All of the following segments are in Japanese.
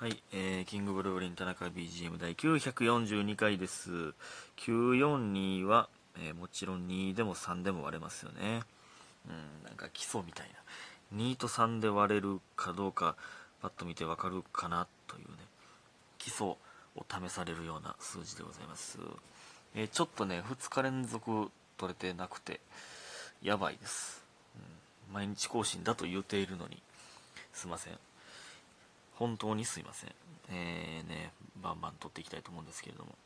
はい、えー、キングブルーリン田中 BGM 第942回です。942は、えーもちろん2でも3でも割れますよね。うん、なんか基礎みたいな。2と3で割れるかどうか、パッと見てわかるかなというね、基礎を試されるような数字でございます。えーちょっとね、2日連続取れてなくて、やばいです。うん、毎日更新だと言うているのに、すいません。本当にすいません。えー、ね、バンバン撮っていきたいと思うんですけれども。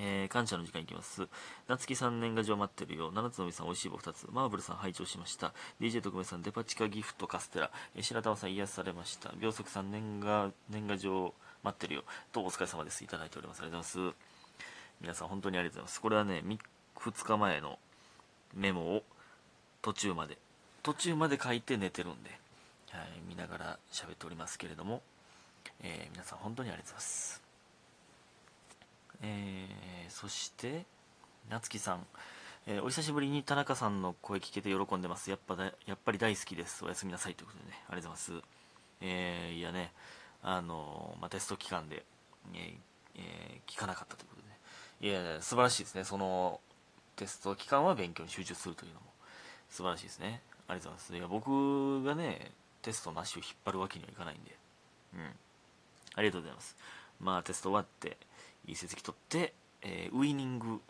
えー、感謝の時間いきます。夏木さん年賀状待ってるよ。七つのみさん美味しい棒2つ。マーブルさん拝聴しました。DJ 特命さんデパ地下ギフトカステラ。えー白玉さん癒されました。秒速さん年賀、年賀状待ってるよ。とお疲れ様です。いただいております。ありがとうございます。皆さん本当にありがとうございます。これはね、2日前のメモを途中まで、途中まで書いて寝てるんで、はい、見ながら喋っておりますけれども、えー皆さん本当にありがとうございます。えーそして、夏木さん、えーお久しぶりに田中さんの声聞けて喜んでます。やっぱだやっぱり大好きです。おやすみなさいということでね、ありがとうございます。えーいやね、あのまあ、テスト期間で、ええ聞かなかったということでね、いやいや、素晴らしいですね。その、テスト期間は勉強に集中するというのも、素晴らしいですね。ありがとうございます。いや、僕がね、テストの足を引っ張るわけにはいかないんで、うん。ありがとうございます。まあ、テスト終わって、いい成績取って、えーウイニング、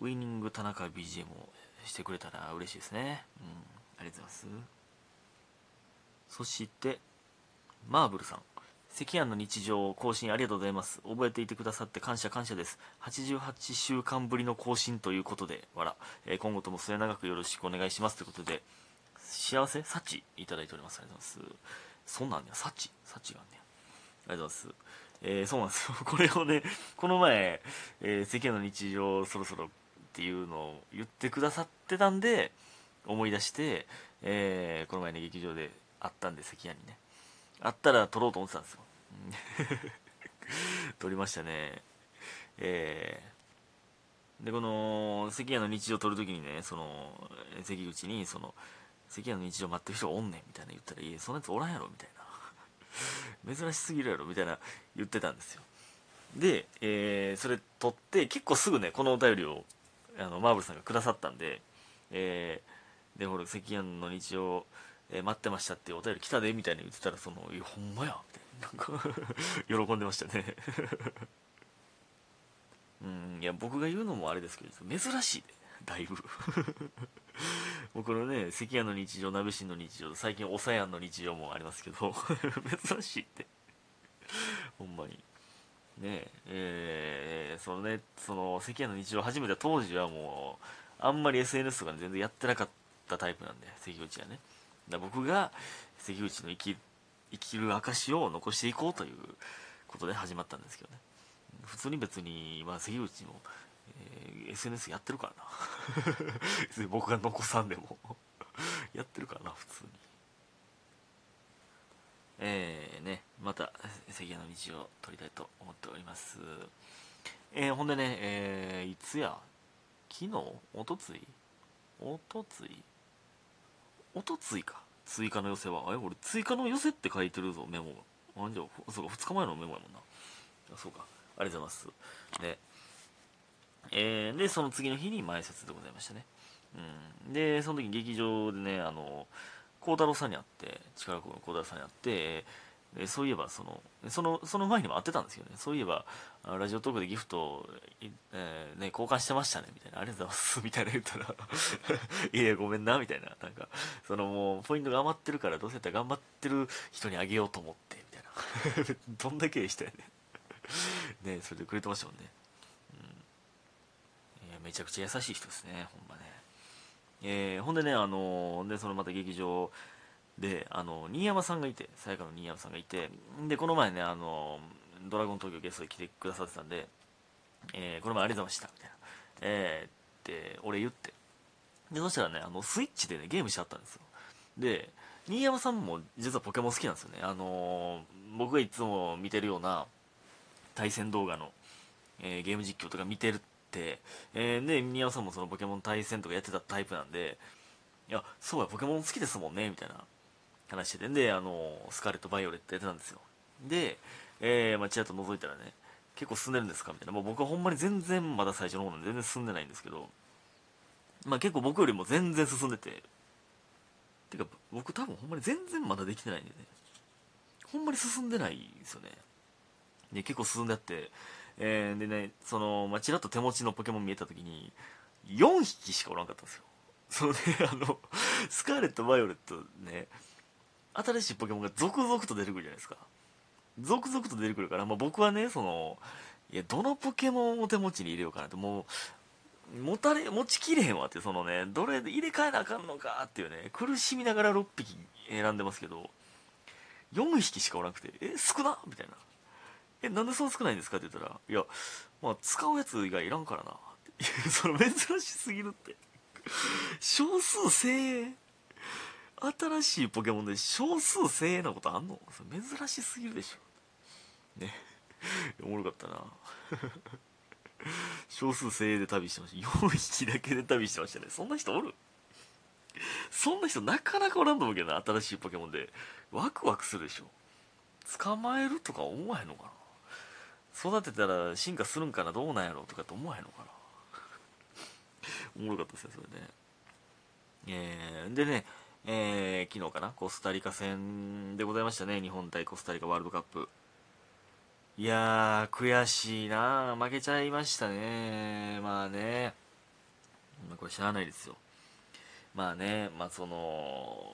ウイニング田中 BGM をしてくれたら嬉しいですね。うん。ありがとうございます。そして、マーブルさん。関谷の日常更新ありがとうございます。覚えていてくださって感謝感謝です。88週間ぶりの更新ということで、わら、えー今後とも末永くよろしくお願いしますということで、幸せ？幸いただいております。ありがとうございます。そんなんね、幸幸があんね。ありがとうございます。えーそうなんですよ。これをね、この前、えー世間の日常そろそろっていうのを言ってくださってたんで、思い出して、えーこの前ね、劇場で会ったんで、関谷にね。会ったら撮ろうと思ってたんですよ。撮りましたね。えーで、この、関谷の日常を撮るときにね、その、関口に、その、関谷の日常待ってる人がおんねんみたいな言ったら、いや、そんなやつおらんやろみたいな。珍しすぎるやろみたいな言ってたんですよ。で、えーそれ撮って、結構すぐね、このお便りを、あの、マーブルさんがくださったんで、えーで、ほら、関谷の日常、えー待ってましたっていうお便り来たで、みたいに言ってたら、その、いや、ほんまや、みたいな。なんか、喜んでましたね。うん、いや、僕が言うのもあれですけど、珍しいで、だいぶ。もうこのね、関谷の日常、鍋新の日常、最近、おさやんの日常もありますけど、珍しいって。ほんまに。ねえ、えーそのね、その、関谷の日常始めた当時はもう、あんまり SNS とか全然やってなかったタイプなんで、関口はね。だから僕が、関口の生き、生きる証を残していこうということで始まったんですけどね。普通に別に、まあ、関口も、SNS やってるからな。僕が残さんでもやってるからな、普通に。えー、ね、また、関谷の道を撮りたいと思っております。えー、ほんでね、えー、いつや？昨日？おとつい？おとつい？おとついか。追加の寄せは。あれ？俺、追加の寄せって書いてるぞ、メモが。あ、じゃ、そうか、2日前のメモやもんな。そうか。ありがとうございます。で、えー、で、その次の日に前説でございましたね。うん。で、その時劇場でね、あの、孝太郎さんに会って、力子の孝太郎さんに会って、でそういえばその、その、その前にも会ってたんですけどね、そういえば、ラジオトークでギフト、えーね、交換してましたね、みたいな、ありがとうございます、みたいな言ったら、いや、ごめんな、みたいな、なんか、そのもう、ポイントが余ってるから、どうせやったら頑張ってる人にあげようと思って、みたいな。どんだけしたよね。ね、それでくれてましたもんね。めちゃくちゃ優しい人ですねほんまね。えーほんでねあのでそのまた劇場であの新山さんがいてさやかの新山さんがいてでこの前ねあのドラゴン東京ゲストで来てくださってたんで、えーこの前ありがとうございましたみたいな。えーって俺言って。でそしたらねあのスイッチでねゲームしちゃったんですよ。で新山さんも実はポケモン好きなんですよね。あの僕がいつも見てるような対戦動画の、えーゲーム実況とか見てるて、えーで、宮尾さんもそのポケモン対戦とかやってたタイプなんで、いや、そうや、ポケモン好きですもんね、みたいな話してて、で、あの、スカーレット・バイオレットやってたんですよ。で、えー、まあ、ちらっと覗いたらね、結構進んでるんですかみたいな。もう僕はほんまに全然まだ最初の方なんで全然進んでないんですけど、まあ結構僕よりも全然進んでて、てか僕多分ほんまに全然まだできてないんでね、ほんまに進んでないんですよね。で、結構進んであって、えー、でね、その、まあ、ちらっと手持ちのポケモン見えた時に、4匹しかおらんかったんですよ。そのね、あの、スカーレット、バイオレットね、新しいポケモンが続々と出てくるじゃないですか。続々と出てくるから、まあ、僕はね、その、いや、どのポケモンを手持ちに入れようかなって、もう、持たれ、持ちきれへんわって、そのね、どれで入れ替えなあかんのかっていうね、苦しみながら6匹選んでますけど、4匹しかおらなくて、え、少なみたいな。え、なんでそう少ないんですか？って言ったら、いや、まあ、使うやつ以外いらんからな。その珍しすぎるって。少数精鋭。新しいポケモンで少数精鋭なことあんの？珍しすぎるでしょ。ね。おもろかったな。少数精鋭で旅してました。4匹だけで旅してましたね。そんな人おる？そんな人なかなかおらんと思うけどな、新しいポケモンで。ワクワクするでしょ。捕まえるとか思わへんのかな？育てたら進化するんかなどうなんやろとかって思わへんのかな。おもろかったですねそれね。えー、でねえー、昨日かなコスタリカ戦でございましたね。日本対コスタリカワールドカップ。いやー悔しいな負けちゃいましたね。まあね。これ知らないですよ。まあねまあその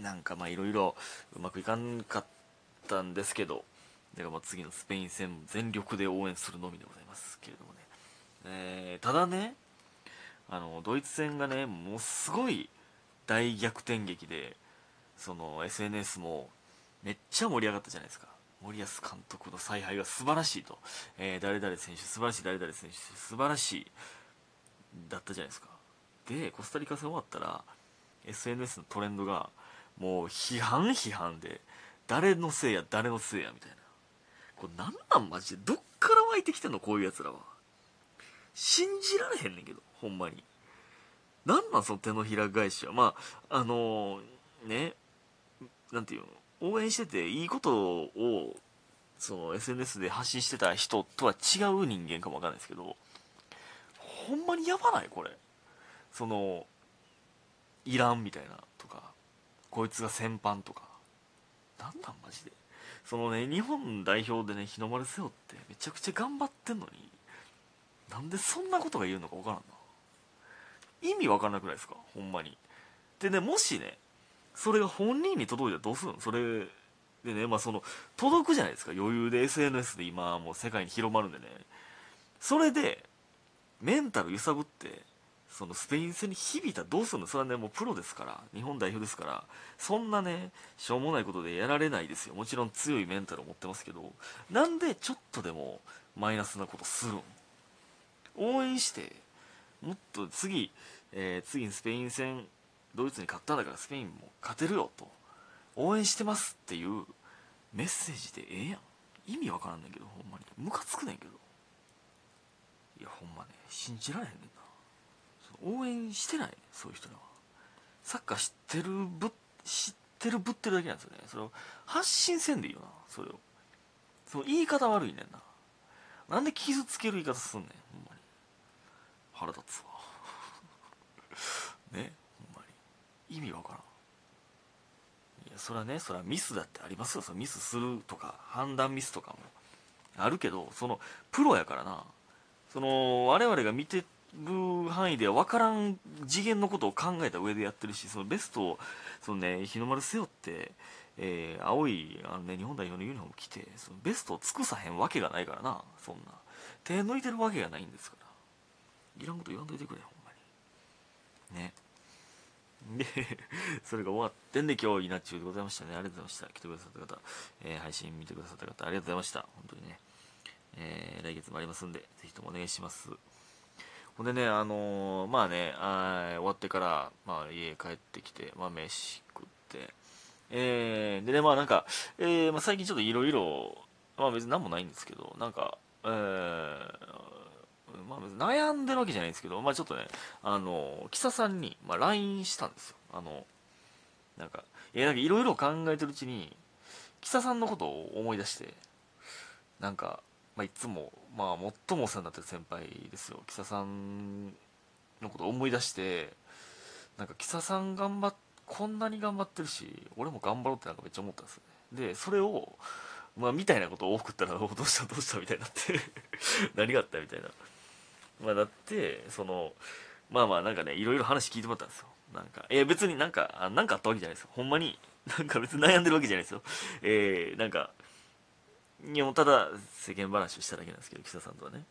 なんかまあいろいろうまくいかんかったんですけど。だからまあ次のスペイン戦も全力で応援するのみでございますけれどもね、えー、ただねあのドイツ戦がねもうすごい大逆転劇でその SNS もめっちゃ盛り上がったじゃないですか。森保監督の采配が素晴らしいと、えー、誰々選手素晴らしい誰々選手素晴らしいだったじゃないですか。でコスタリカ戦終わったら SNS のトレンドがもう批判批判で誰のせいや誰のせいやみたいな。これなんなんマジで？どっから湧いてきてんの？こういうやつらは。信じられへんねんけどほんまに。なんなんその手のひら返しは？まああのー、ねなんていうの？応援してていいことをその SNS で発信してた人とは違う人間かもわかんないですけどほんまにやばない？これ。そのいらんみたいなとかこいつが先般とか。なんなんマジで？そのね日本代表でね日の丸背負ってめちゃくちゃ頑張ってんのになんでそんなことが言うのか分からんな。意味分かんなくないですか？ほんまに。でねもしねそれが本人に届いたらどうするの？それでねまあその届くじゃないですか。余裕で SNS で今もう世界に広まるんでね。それでメンタル揺さぶってそのスペイン戦に響いたらどうするのそれはねもうプロですから日本代表ですからそんなねしょうもないことでやられないですよ。もちろん強いメンタルを持ってますけどなんでちょっとでもマイナスなことするん？応援してもっと次、えー、次にスペイン戦ドイツに勝ったんだからスペインも勝てるよと応援してますっていうメッセージでええやん。意味わからんねんけどほんまに。ムカつくねんけど。いやほんまね信じられへんねん。応援してないそういう人らは。サッカー知ってるぶ知ってるぶってるだけなんですよね。それを発信せんでいいよなそれを。その言い方悪いねんな。なんで傷つける言い方すんねんほんまに。腹立つわ。ねほんまに。意味わからん。いやそれはねそれはミスだってありますよ。そのミスするとか判断ミスとかもあるけどそのプロやからな。その我々が見てる範囲では分からん次元のことを考えた上でやってるしそのベストをその、ね、日の丸背負って、えー、青いあの、ね、日本代表のユニフォーム着てそのベストを尽くさへんわけがないからなそんな手抜いてるわけがないんですからいらんこと言わんといてくれほんまにねで、それが終わってんで今日、稲中でございましたね。ありがとうございました。来てくださった方、えー、配信見てくださった方、ありがとうございました。本当にね。えー、来月もありますんで、ぜひともお願いします。ほんでね、あのー、まあねあ、終わってから、まあ、家帰ってきて、まあ、飯食って、えー、でね、まあなんか、えー、まあ、最近ちょっといろいろ、まあ別に何もないんですけど、なんか、えー、まあ別に悩んでるわけじゃないんですけど、まあちょっとね、あの、キサさんに、まあ LINE したんですよ。あの、なんか、いや、なんかいろいろ考えてるうちに、キサさんのことを思い出して、なんか、まあ、いつも、まあ、最もお世話になってる先輩ですよ。木佐さんのことを思い出してなんか木佐さん頑張っこんなに頑張ってるし俺も頑張ろうってなんかめっちゃ思ったんですよね。でそれをまあみたいなことを送ったら どうしたどうしたみたいになって 何があったみたいな。まあだってそのまあまあなんかねいろいろ話聞いてもらったんですよ。なんかいや別になんかあなんかあったわけじゃないですよ。ほんまになんか別に悩んでるわけじゃないですよ。えー、なんかいやもただ世間話をしただけなんですけど岸田さんとはね。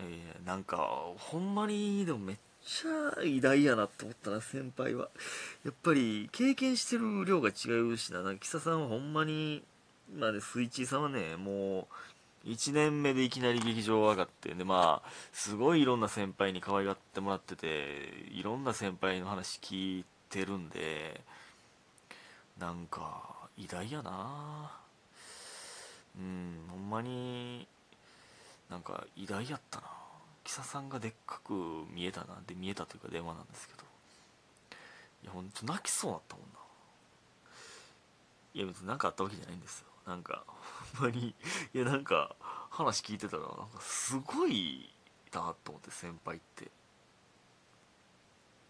えー、なんかほんまにでもめっちゃ偉大やなって思ったな先輩は。やっぱり経験してる量が違うしな。なんか岸田さんはほんまにまあねスイッチさんはねもう1年目でいきなり劇場上がってでまあすごいいろんな先輩に可愛がってもらってていろんな先輩の話聞いてるんでなんか偉大やな。うんほんまになんか偉大やったな。木佐さんがでっかく見えたなで見えたというか電話なんですけど。いやほんと泣きそうなったもんな。いや別に何かあったわけじゃないんですよ。なんかほんまにいやなんか話聞いてたらなんかすごいなと思って先輩って。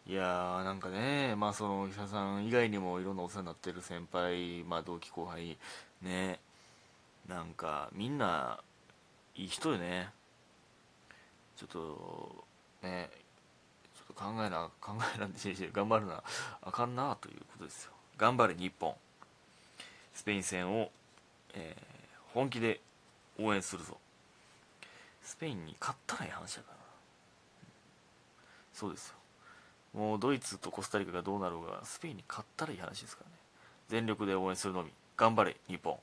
いやーなんかねまあその木佐さん以外にもいろんなお世話になってる先輩まあ同期後輩ねなんかみんないい人よね。ちょっとねちょっと考えな 考えなんて頑張るな。あかんなということですよ。頑張れ日本。スペイン戦を、えー、本気で応援するぞ。スペインに勝ったらいい話だからそうですよ。もうドイツとコスタリカがどうなろうがスペインに勝ったらいい話ですからね。全力で応援するのみ。頑張れ日本。